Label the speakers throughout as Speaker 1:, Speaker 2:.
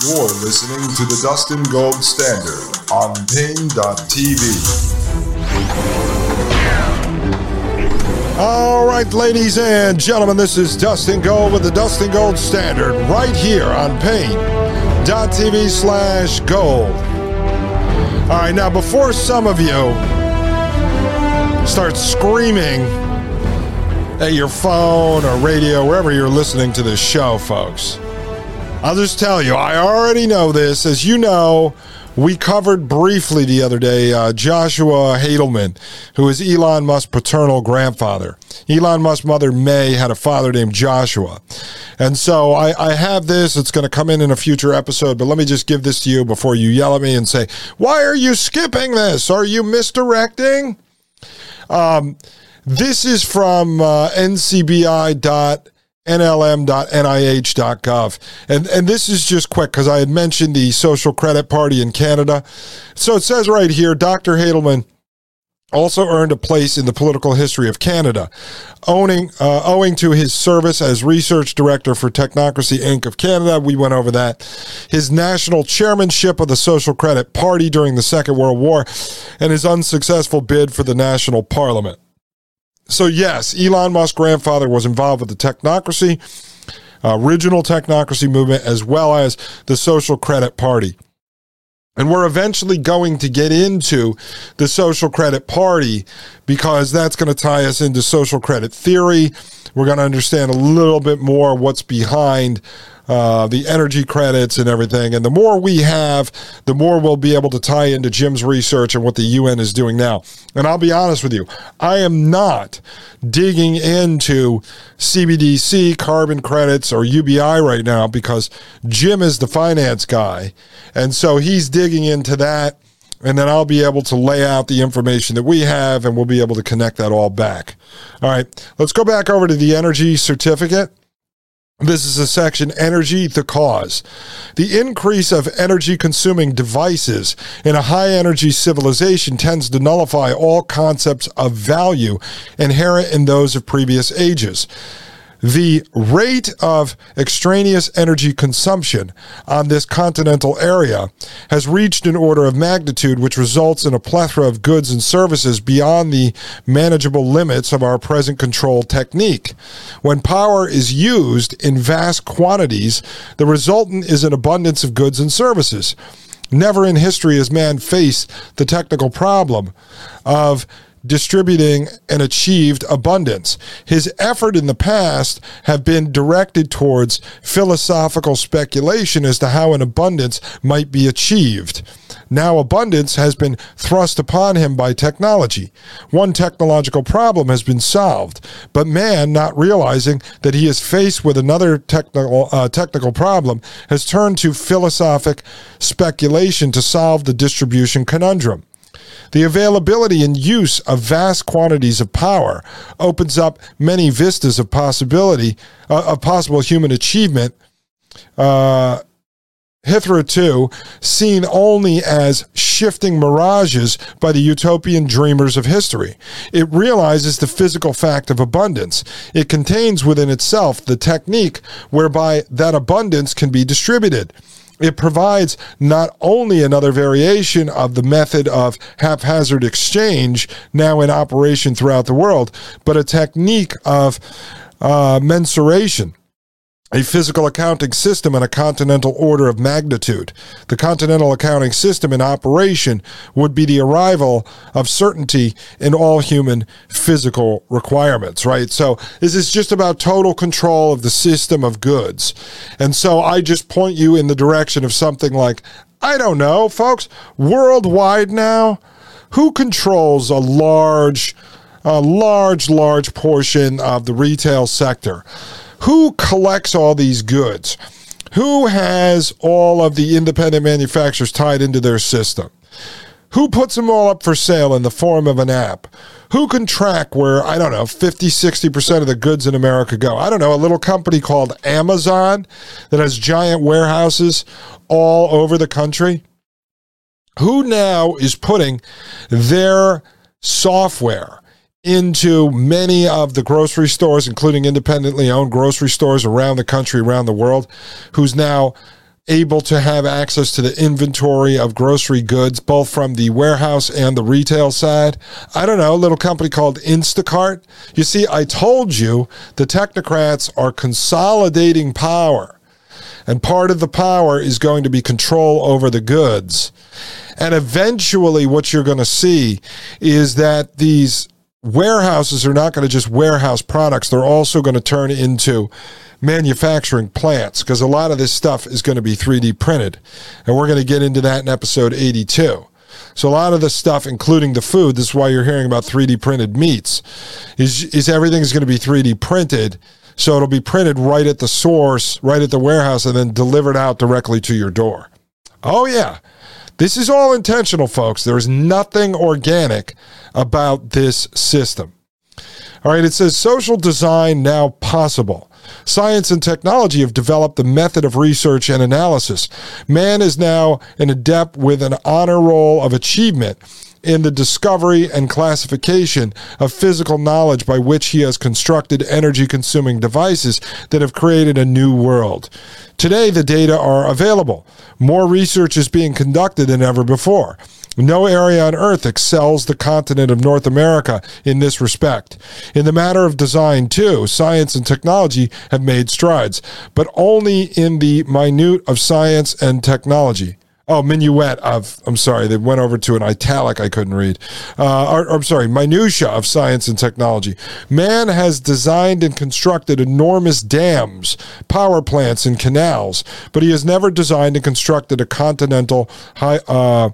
Speaker 1: You're listening to the Dustin Gold Standard on Paine.tv.
Speaker 2: All right, ladies and gentlemen, this is Dustin Gold with the Dustin Gold Standard right here on Paine.tv slash gold. All right, now before some of you start screaming at your phone or radio, wherever you're listening to this show, folks, I'll just tell you, I already know this. As you know, we covered briefly the other day uh, Joshua Haldeman, who is Elon Musk's paternal grandfather. Elon Musk's mother, May, had a father named Joshua. And so I, I have this. It's going to come in in a future episode, but let me just give this to you before you yell at me and say, Why are you skipping this? Are you misdirecting? Um, this is from uh, ncbi.com nlm.nih.gov. And, and this is just quick because I had mentioned the Social Credit Party in Canada. So it says right here Dr. Haldeman also earned a place in the political history of Canada, owning, uh, owing to his service as research director for Technocracy Inc. of Canada. We went over that. His national chairmanship of the Social Credit Party during the Second World War, and his unsuccessful bid for the national parliament. So, yes, Elon Musk's grandfather was involved with the technocracy, uh, original technocracy movement, as well as the Social Credit Party. And we're eventually going to get into the Social Credit Party because that's going to tie us into social credit theory. We're going to understand a little bit more what's behind uh, the energy credits and everything. And the more we have, the more we'll be able to tie into Jim's research and what the UN is doing now. And I'll be honest with you, I am not digging into CBDC, carbon credits, or UBI right now because Jim is the finance guy. And so he's digging into that and then I'll be able to lay out the information that we have and we'll be able to connect that all back. All right, let's go back over to the energy certificate. This is a section Energy, the cause. The increase of energy consuming devices in a high energy civilization tends to nullify all concepts of value inherent in those of previous ages the rate of extraneous energy consumption on this continental area has reached an order of magnitude which results in a plethora of goods and services beyond the manageable limits of our present control technique. When power is used in vast quantities, the resultant is an abundance of goods and services. Never in history has man faced the technical problem of distributing and achieved abundance. His effort in the past have been directed towards philosophical speculation as to how an abundance might be achieved. Now abundance has been thrust upon him by technology. One technological problem has been solved, but man, not realizing that he is faced with another technical uh, technical problem, has turned to philosophic speculation to solve the distribution conundrum. The availability and use of vast quantities of power opens up many vistas of possibility uh, of possible human achievement. Uh, hitherto seen only as shifting mirages by the utopian dreamers of history. It realizes the physical fact of abundance. It contains within itself the technique whereby that abundance can be distributed it provides not only another variation of the method of haphazard exchange now in operation throughout the world, but a technique of uh, mensuration a physical accounting system in a continental order of magnitude. The continental accounting system in operation would be the arrival of certainty in all human physical requirements, right? So this is just about total control of the system of goods. And so I just point you in the direction of something like, I don't know, folks, worldwide now, who controls a large, a large, large portion of the retail sector? Who collects all these goods? Who has all of the independent manufacturers tied into their system? Who puts them all up for sale in the form of an app? Who can track where, I don't know, 50, 60% of the goods in America go? I don't know, a little company called Amazon that has giant warehouses all over the country? Who now is putting their software into many of the grocery stores, including independently owned grocery stores around the country, around the world, who's now able to have access to the inventory of grocery goods, both from the warehouse and the retail side. I don't know, a little company called Instacart. You see, I told you the technocrats are consolidating power. And part of the power is going to be control over the goods. And eventually, what you're going to see is that these warehouses are not going to just warehouse products, they're also going to turn into manufacturing plants because a lot of this stuff is going to be 3D printed. And we're going to get into that in episode 82. So a lot of the stuff, including the food, this is why you're hearing about 3D printed meats, is, is everything's going to be 3D printed. So it'll be printed right at the source, right at the warehouse, and then delivered out directly to your door. Oh, yeah. This is all intentional, folks. There is nothing organic about this system. All right, it says social design now possible. Science and technology have developed the method of research and analysis. Man is now an adept with an honor roll of achievement in the discovery and classification of physical knowledge by which he has constructed energy consuming devices that have created a new world. Today, the data are available. More research is being conducted than ever before. No area on Earth excels the continent of North America in this respect. In the matter of design, too, science and technology have made strides, but only in the minute of science and technology. Oh, minuet of, I'm sorry, they went over to an italic I couldn't read. Uh, or, or, I'm sorry, minutia of science and technology. Man has designed and constructed enormous dams, power plants, and canals, but he has never designed and constructed a continental high, uh,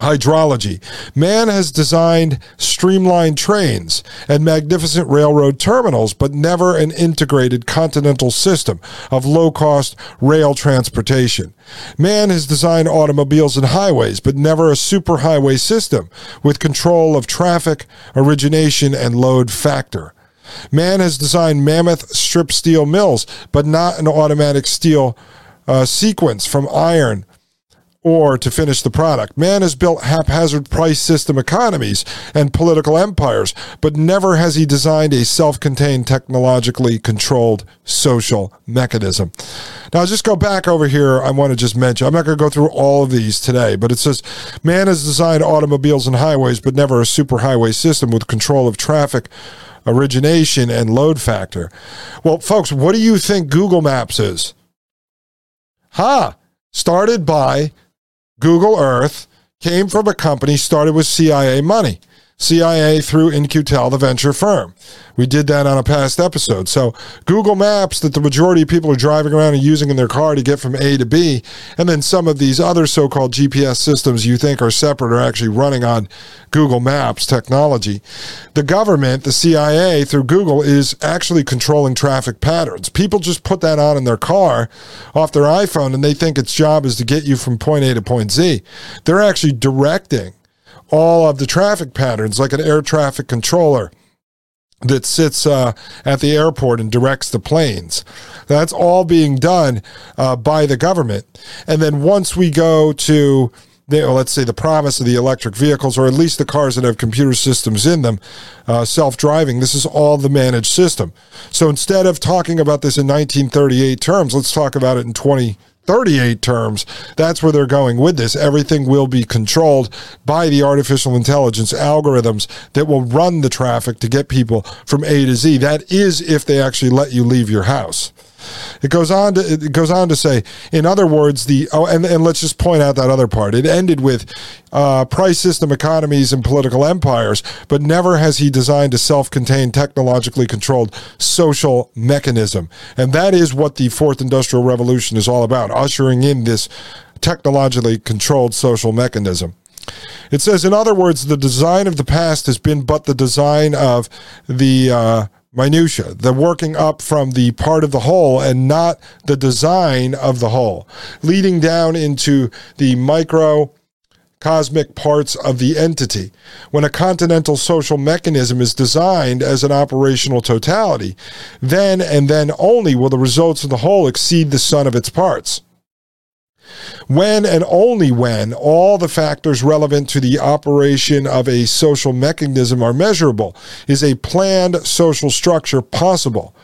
Speaker 2: hydrology. Man has designed streamlined trains and magnificent railroad terminals, but never an integrated continental system of low cost rail transportation. Man has designed automobiles and highways, but never a superhighway system with control of traffic, origination, and load factor. Man has designed mammoth strip steel mills, but not an automatic steel uh, sequence from iron ore to finish the product. Man has built haphazard price system economies and political empires, but never has he designed a self contained, technologically controlled social mechanism. Now, I'll just go back over here. I want to just mention, I'm not going to go through all of these today, but it says man has designed automobiles and highways, but never a superhighway system with control of traffic origination and load factor. Well, folks, what do you think Google Maps is? Ha! Huh. Started by Google Earth came from a company started with CIA money. CIA through In-Q-Tel, the venture firm. We did that on a past episode. So Google Maps that the majority of people are driving around and using in their car to get from A to B, and then some of these other so-called GPS systems you think are separate are actually running on Google Maps technology. The government, the CIA through Google is actually controlling traffic patterns. People just put that on in their car off their iPhone and they think its job is to get you from point A to point Z. They're actually directing all of the traffic patterns like an air traffic controller that sits uh, at the airport and directs the planes. That's all being done uh, by the government. And then once we go to let's say the promise of the electric vehicles, or at least the cars that have computer systems in them, uh, self driving. This is all the managed system. So instead of talking about this in 1938 terms, let's talk about it in 20, 38 terms, that's where they're going with this. Everything will be controlled by the artificial intelligence algorithms that will run the traffic to get people from A to Z. That is if they actually let you leave your house. It goes on to it goes on to say, in other words, the oh, and, and let's just point out that other part. It ended with uh, price system economies and political empires, but never has he designed a self-contained, technologically controlled social mechanism, and that is what the fourth industrial revolution is all about: ushering in this technologically controlled social mechanism. It says, in other words, the design of the past has been but the design of the uh, minutia, the working up from the part of the whole and not the design of the whole, leading down into the micro cosmic parts of the entity. When a continental social mechanism is designed as an operational totality, then and then only will the results of the whole exceed the sum of its parts. When and only when all the factors relevant to the operation of a social mechanism are measurable is a planned social structure possible.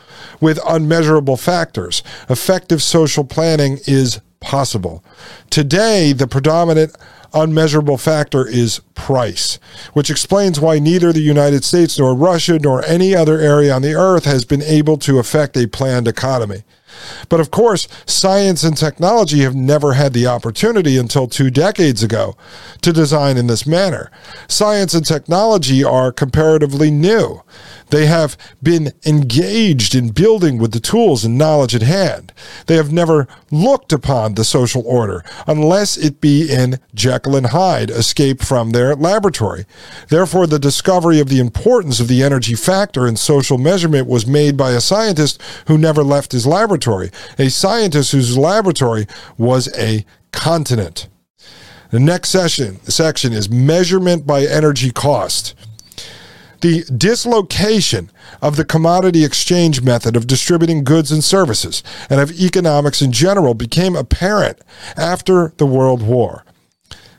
Speaker 2: With unmeasurable factors, effective social planning is possible. Today, the predominant unmeasurable factor is price, which explains why neither the United States nor Russia nor any other area on the earth has been able to affect a planned economy. But of course, science and technology have never had the opportunity until two decades ago to design in this manner. Science and technology are comparatively new. They have been engaged in building with the tools and knowledge at hand. They have never looked upon the social order unless it be in Jekyll and Hyde escape from their laboratory. Therefore, the discovery of the importance of the energy factor in social measurement was made by a scientist who never left his laboratory, a scientist whose laboratory was a continent. The next session section is measurement by energy cost. The dislocation of the commodity exchange method of distributing goods and services and of economics in general became apparent after the World War.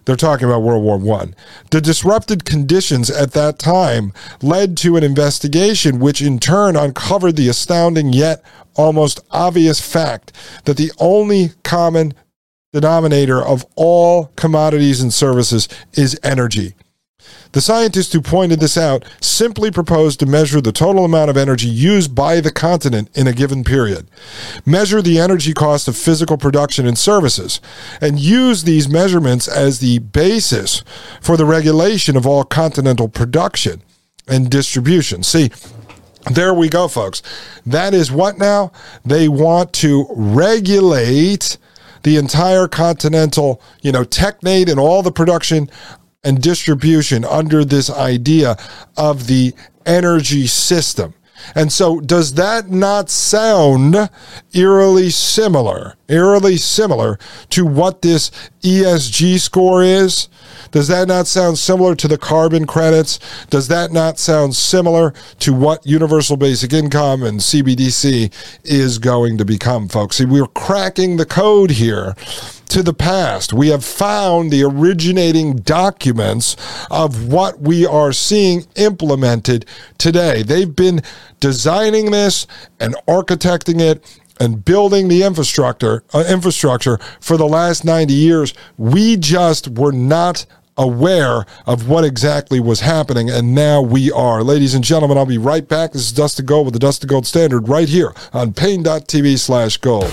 Speaker 2: They're talking about World War One. The disrupted conditions at that time led to an investigation, which in turn uncovered the astounding yet almost obvious fact that the only common denominator of all commodities and services is energy. The scientist who pointed this out simply proposed to measure the total amount of energy used by the continent in a given period, measure the energy cost of physical production and services, and use these measurements as the basis for the regulation of all continental production and distribution. See, there we go, folks. That is what now? They want to regulate the entire continental, you know, technate and all the production and distribution under this idea of the energy system. And so, does that not sound eerily similar, eerily similar to what this ESG score is? Does that not sound similar to the carbon credits? Does that not sound similar to what universal basic income and CBDC is going to become, folks? See, we're cracking the code here to the past. We have found the originating documents of what we are seeing implemented today. They've been designing this and architecting it and building the infrastructure uh, infrastructure for the last 90 years we just were not aware of what exactly was happening and now we are ladies and gentlemen i'll be right back this is Dustin Gold with the Dustin Gold standard right here on paine.tv slash gold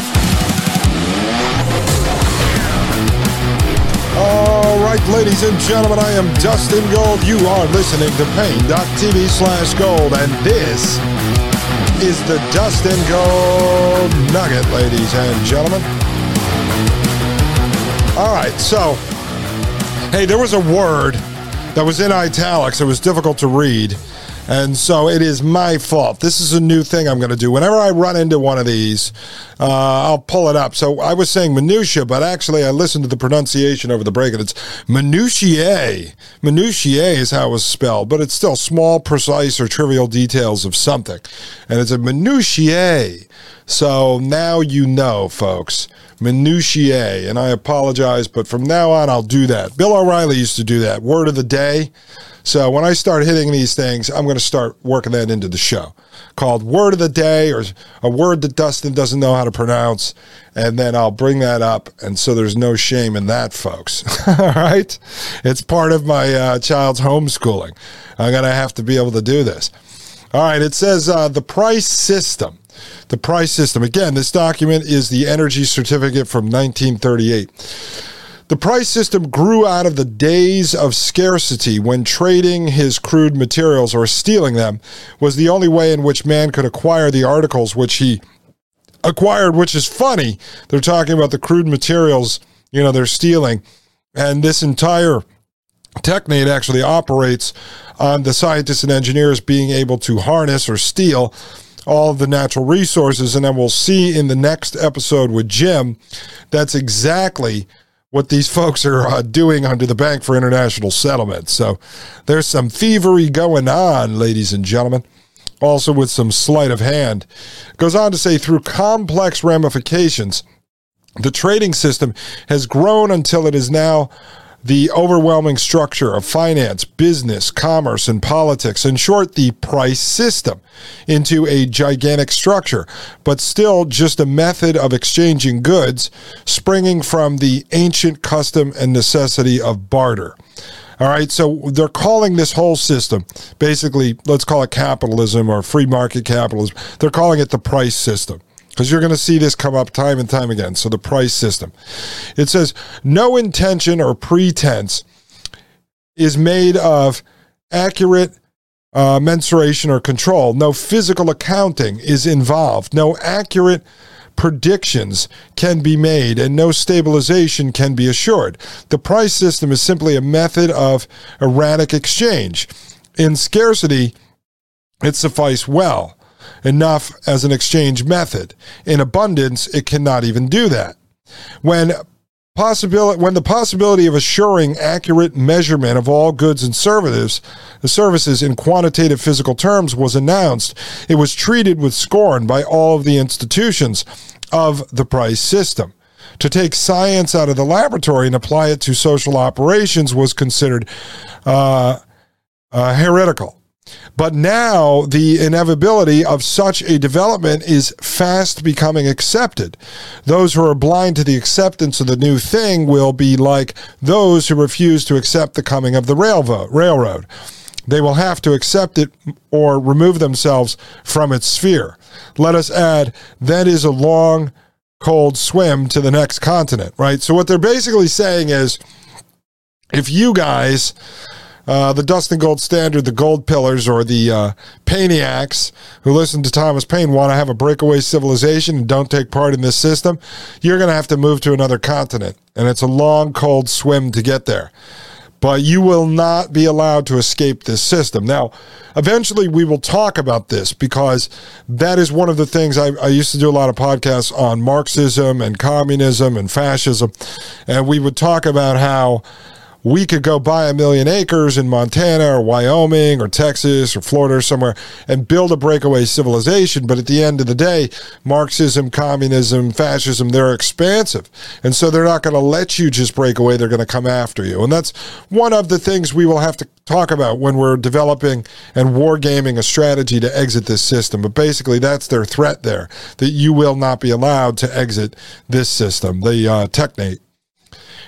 Speaker 2: ladies and gentlemen, I am Dustin Gold. You are listening to Paine.tv slash gold, and this is the Dustin Gold Nugget, ladies and gentlemen. All right, so, hey, there was a word that was in italics. It was difficult to read. And so it is my fault. This is a new thing I'm going to do. Whenever I run into one of these, uh, I'll pull it up. So I was saying minutia, but actually I listened to the pronunciation over the break, and it's minutiae. Minutiae is how it was spelled, but it's still small, precise, or trivial details of something. And it's a minutiae. So now you know, folks. Minutiae. And I apologize, but from now on, I'll do that. Bill O'Reilly used to do that. Word of the day. So when I start hitting these things, I'm going to start working that into the show called Word of the Day or a word that Dustin doesn't know how to pronounce. And then I'll bring that up. And so there's no shame in that, folks. All right. It's part of my uh, child's homeschooling. I'm going to have to be able to do this. All right. It says uh, the price system. The price system. Again, this document is the energy certificate from 1938. The price system grew out of the days of scarcity when trading his crude materials or stealing them was the only way in which man could acquire the articles which he acquired, which is funny. They're talking about the crude materials, you know, they're stealing. And this entire Technate actually operates on the scientists and engineers being able to harness or steal all of the natural resources. And then we'll see in the next episode with Jim, that's exactly what these folks are uh, doing under the Bank for International Settlements. So there's some thievery going on, ladies and gentlemen. Also, with some sleight of hand. Goes on to say, through complex ramifications, the trading system has grown until it is now the overwhelming structure of finance, business, commerce, and politics. In short, the price system into a gigantic structure, but still just a method of exchanging goods springing from the ancient custom and necessity of barter. All right, so they're calling this whole system basically, let's call it capitalism or free market capitalism. They're calling it the price system because you're going to see this come up time and time again. So the price system. It says no intention or pretense is made of accurate uh, mensuration or control. No physical accounting is involved. No accurate predictions can be made and no stabilization can be assured. The price system is simply a method of erratic exchange. In scarcity, it suffice well enough as an exchange method. In abundance, it cannot even do that. When possibility when the possibility of assuring accurate measurement of all goods and services services in quantitative physical terms was announced it was treated with scorn by all of the institutions of the price system to take science out of the laboratory and apply it to social operations was considered uh, uh, heretical but now the inevitability of such a development is fast becoming accepted. Those who are blind to the acceptance of the new thing will be like those who refuse to accept the coming of the railroad. They will have to accept it or remove themselves from its sphere. Let us add that is a long, cold swim to the next continent, right? So, what they're basically saying is if you guys uh, the Dustin Gold Standard, the Gold Pillars, or the uh, Painiacs who listen to Thomas Paine want to have a breakaway civilization and don't take part in this system, you're going to have to move to another continent. And it's a long, cold swim to get there. But you will not be allowed to escape this system. Now, eventually we will talk about this because that is one of the things I, I used to do a lot of podcasts on Marxism and communism and fascism. And we would talk about how we could go buy a million acres in Montana or Wyoming or Texas or Florida or somewhere and build a breakaway civilization. But at the end of the day, Marxism, communism, fascism, they're expansive. And so they're not going to let you just break away. They're going to come after you. And that's one of the things we will have to talk about when we're developing and wargaming a strategy to exit this system. But basically, that's their threat there that you will not be allowed to exit this system, the uh, technate.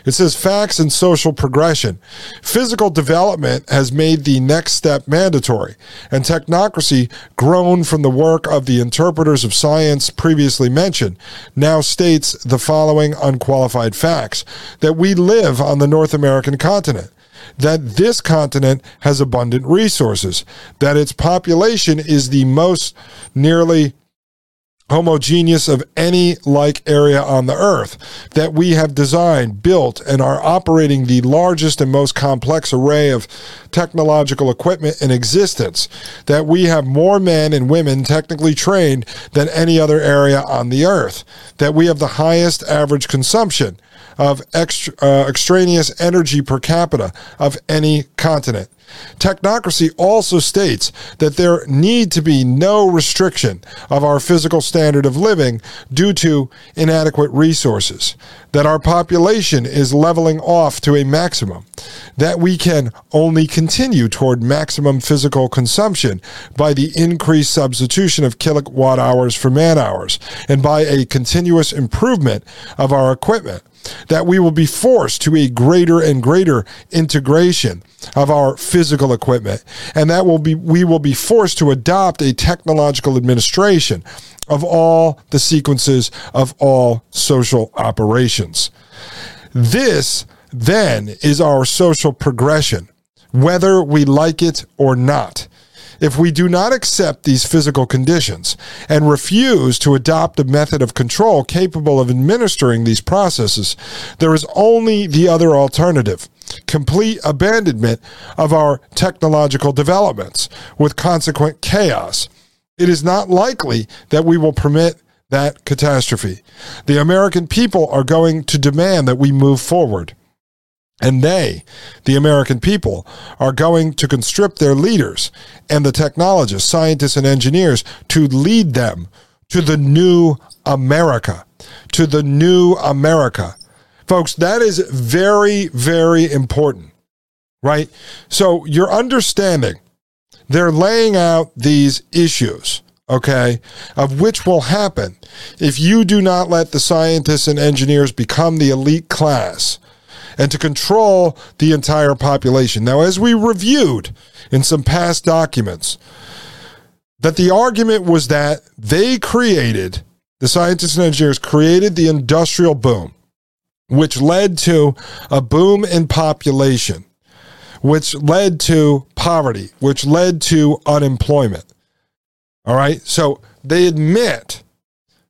Speaker 2: It says facts and social progression. Physical development has made the next step mandatory, and technocracy, grown from the work of the interpreters of science previously mentioned, now states the following unqualified facts that we live on the North American continent that this continent has abundant resources, that its population is the most nearly homogeneous of any like area on the earth that we have designed, built, and are operating the largest and most complex array of technological equipment in existence, that we have more men and women technically trained than any other area on the earth, that we have the highest average consumption of extra, uh, extraneous energy per capita of any continent Technocracy also states that there need to be no restriction of our physical standard of living due to inadequate resources, that our population is leveling off to a maximum, that we can only continue toward maximum physical consumption by the increased substitution of kilowatt hours for man hours, and by a continuous improvement of our equipment that we will be forced to a greater and greater integration of our physical equipment and that will be we will be forced to adopt a technological administration of all the sequences of all social operations. This then is our social progression whether we like it or not if we do not accept these physical conditions and refuse to adopt a method of control capable of administering these processes, there is only the other alternative complete abandonment of our technological developments with consequent chaos It is not likely that we will permit that catastrophe. The American people are going to demand that we move forward. And they, the American people, are going to conscript their leaders and the technologists, scientists, and engineers to lead them to the new America, to the new America. Folks, that is very, very important, right? So you're understanding they're laying out these issues, okay, of which will happen if you do not let the scientists and engineers become the elite class and to control the entire population. Now, as we reviewed in some past documents, that the argument was that they created, the scientists and engineers created the industrial boom, which led to a boom in population, which led to poverty, which led to unemployment. All right. So they admit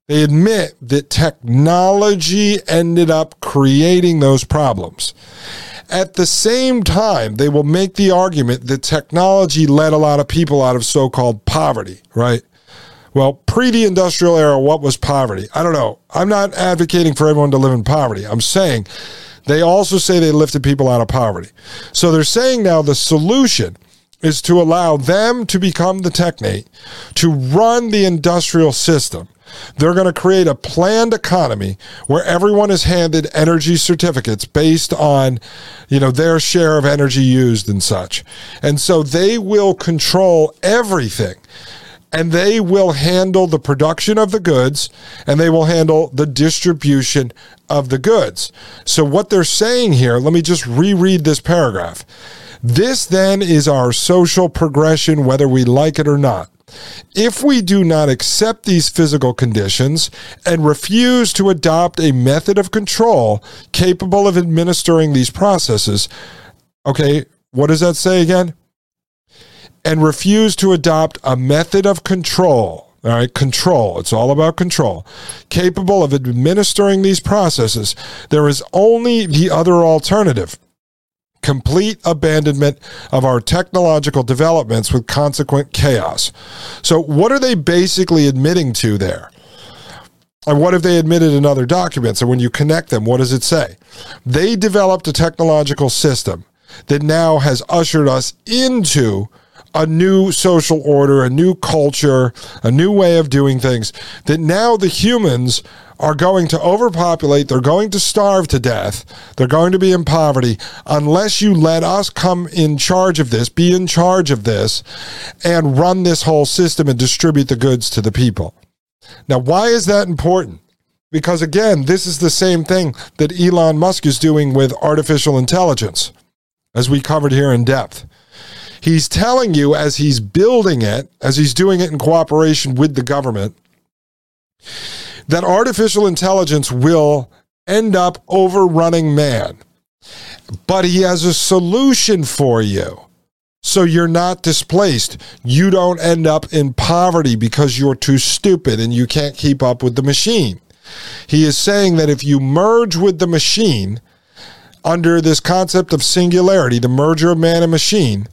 Speaker 2: they admit that technology ended up creating those problems. At the same time, they will make the argument that technology led a lot of people out of so called poverty, right? Well, pre the industrial era, what was poverty? I don't know. I'm not advocating for everyone to live in poverty. I'm saying they also say they lifted people out of poverty. So they're saying now the solution is to allow them to become the technate, to run the industrial system they're going to create a planned economy where everyone is handed energy certificates based on, you know, their share of energy used and such. And so they will control everything and they will handle the production of the goods and they will handle the distribution of the goods. So, what they're saying here, let me just reread this paragraph. This then is our social progression, whether we like it or not. If we do not accept these physical conditions and refuse to adopt a method of control capable of administering these processes, okay, what does that say again? And refuse to adopt a method of control. All right, control. It's all about control. Capable of administering these processes, there is only the other alternative complete abandonment of our technological developments with consequent chaos. So, what are they basically admitting to there? And what have they admitted in other documents? And when you connect them, what does it say? They developed a technological system that now has ushered us into a new social order, a new culture, a new way of doing things, that now the humans are going to overpopulate. They're going to starve to death. They're going to be in poverty unless you let us come in charge of this, be in charge of this, and run this whole system and distribute the goods to the people. Now, why is that important? Because again, this is the same thing that Elon Musk is doing with artificial intelligence, as we covered here in depth. He's telling you as he's building it, as he's doing it in cooperation with the government, that artificial intelligence will end up overrunning man. But he has a solution for you. So you're not displaced. You don't end up in poverty because you're too stupid and you can't keep up with the machine. He is saying that if you merge with the machine under this concept of singularity, the merger of man and machine,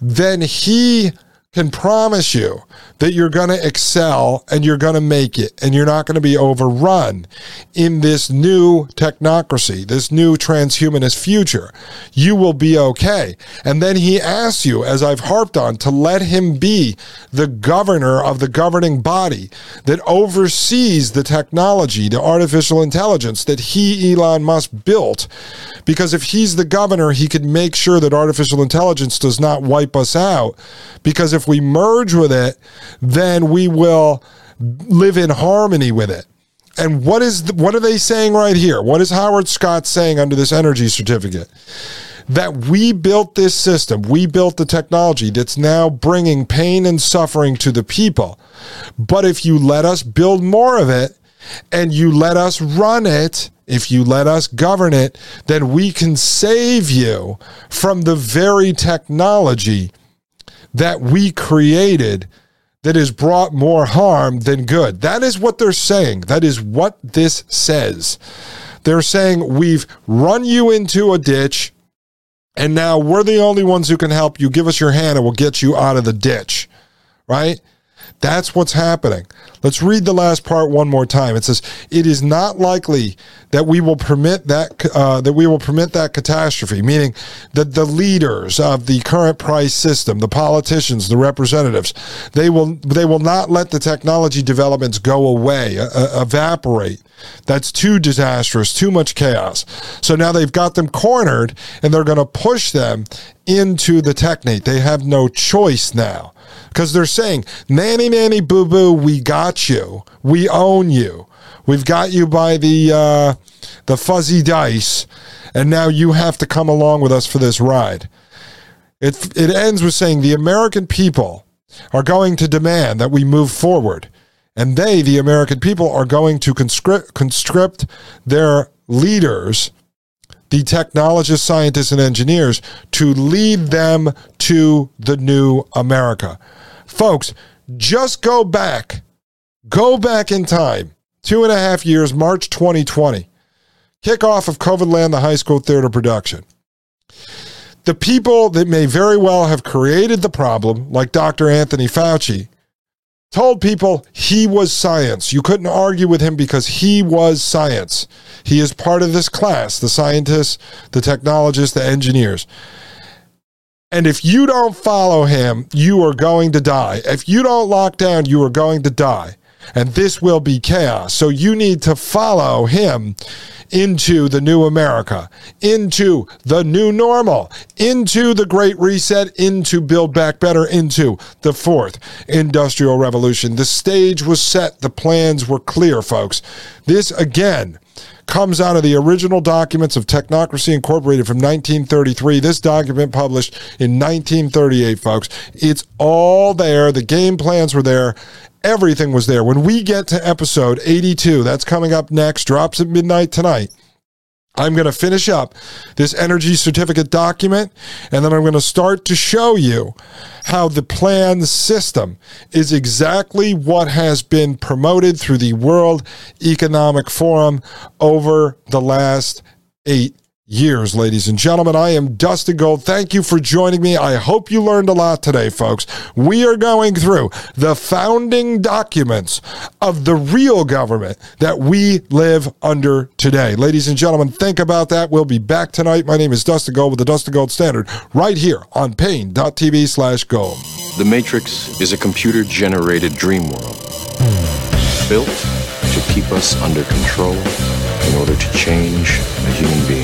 Speaker 2: then he can promise you that you're going to excel and you're going to make it and you're not going to be overrun in this new technocracy, this new transhumanist future. You will be okay. And then he asks you, as I've harped on, to let him be the governor of the governing body that oversees the technology, the artificial intelligence that he, Elon Musk, built. Because if he's the governor, he could make sure that artificial intelligence does not wipe us out. Because if we merge with it, then we will live in harmony with it. And what is the, what are they saying right here? What is Howard Scott saying under this energy certificate? That we built this system, we built the technology that's now bringing pain and suffering to the people. But if you let us build more of it and you let us run it, if you let us govern it, then we can save you from the very technology that we created that has brought more harm than good. That is what they're saying. That is what this says. They're saying we've run you into a ditch and now we're the only ones who can help you. Give us your hand and we'll get you out of the ditch. Right? That's what's happening. Let's read the last part one more time. It says, "It is not likely that we will permit that uh, that we will permit that catastrophe." Meaning that the leaders of the current price system, the politicians, the representatives, they will they will not let the technology developments go away, uh, uh evaporate. That's too disastrous, too much chaos. So now they've got them cornered, and they're going to push them into the technate. They have no choice now because they're saying, nanny, nanny, boo boo, we got you. We own you. We've got you by the, uh, the fuzzy dice, and now you have to come along with us for this ride. It, it ends with saying the American people are going to demand that we move forward. And they, the American people, are going to conscript, conscript their leaders the technologists, scientists, and engineers to lead them to the new America. Folks, just go back, go back in time, two and a half years, March 2020, kickoff of COVID Land, the high school theater production. The people that may very well have created the problem, like Dr. Anthony Fauci, told people he was science. You couldn't argue with him because he was science. He is part of this class the scientists, the technologists, the engineers. And if you don't follow him, you are going to die. If you don't lock down, you are going to die. And this will be chaos. So you need to follow him into the new America, into the new normal, into the great reset, into build back better, into the fourth industrial revolution. The stage was set, the plans were clear, folks. This again comes out of the original documents of Technocracy Incorporated from 1933. This document published in 1938, folks. It's all there. The game plans were there. Everything was there. When we get to episode 82, that's coming up next, drops at midnight tonight. I'm going to finish up this energy certificate document and then I'm going to start to show you how the plan system is exactly what has been promoted through the World Economic Forum over the last eight years, ladies and gentlemen. I am Dustin Gold. Thank you for joining me. I hope you learned a lot today, folks. We are going through the founding documents of the real government that we live under today. Ladies and gentlemen, think about that. We'll be back tonight. My name is Dustin Gold with the Dustin Gold Standard right here on Paine.tv slash gold.
Speaker 3: The Matrix is a computer generated dream world built to keep us under control in order to change a human being.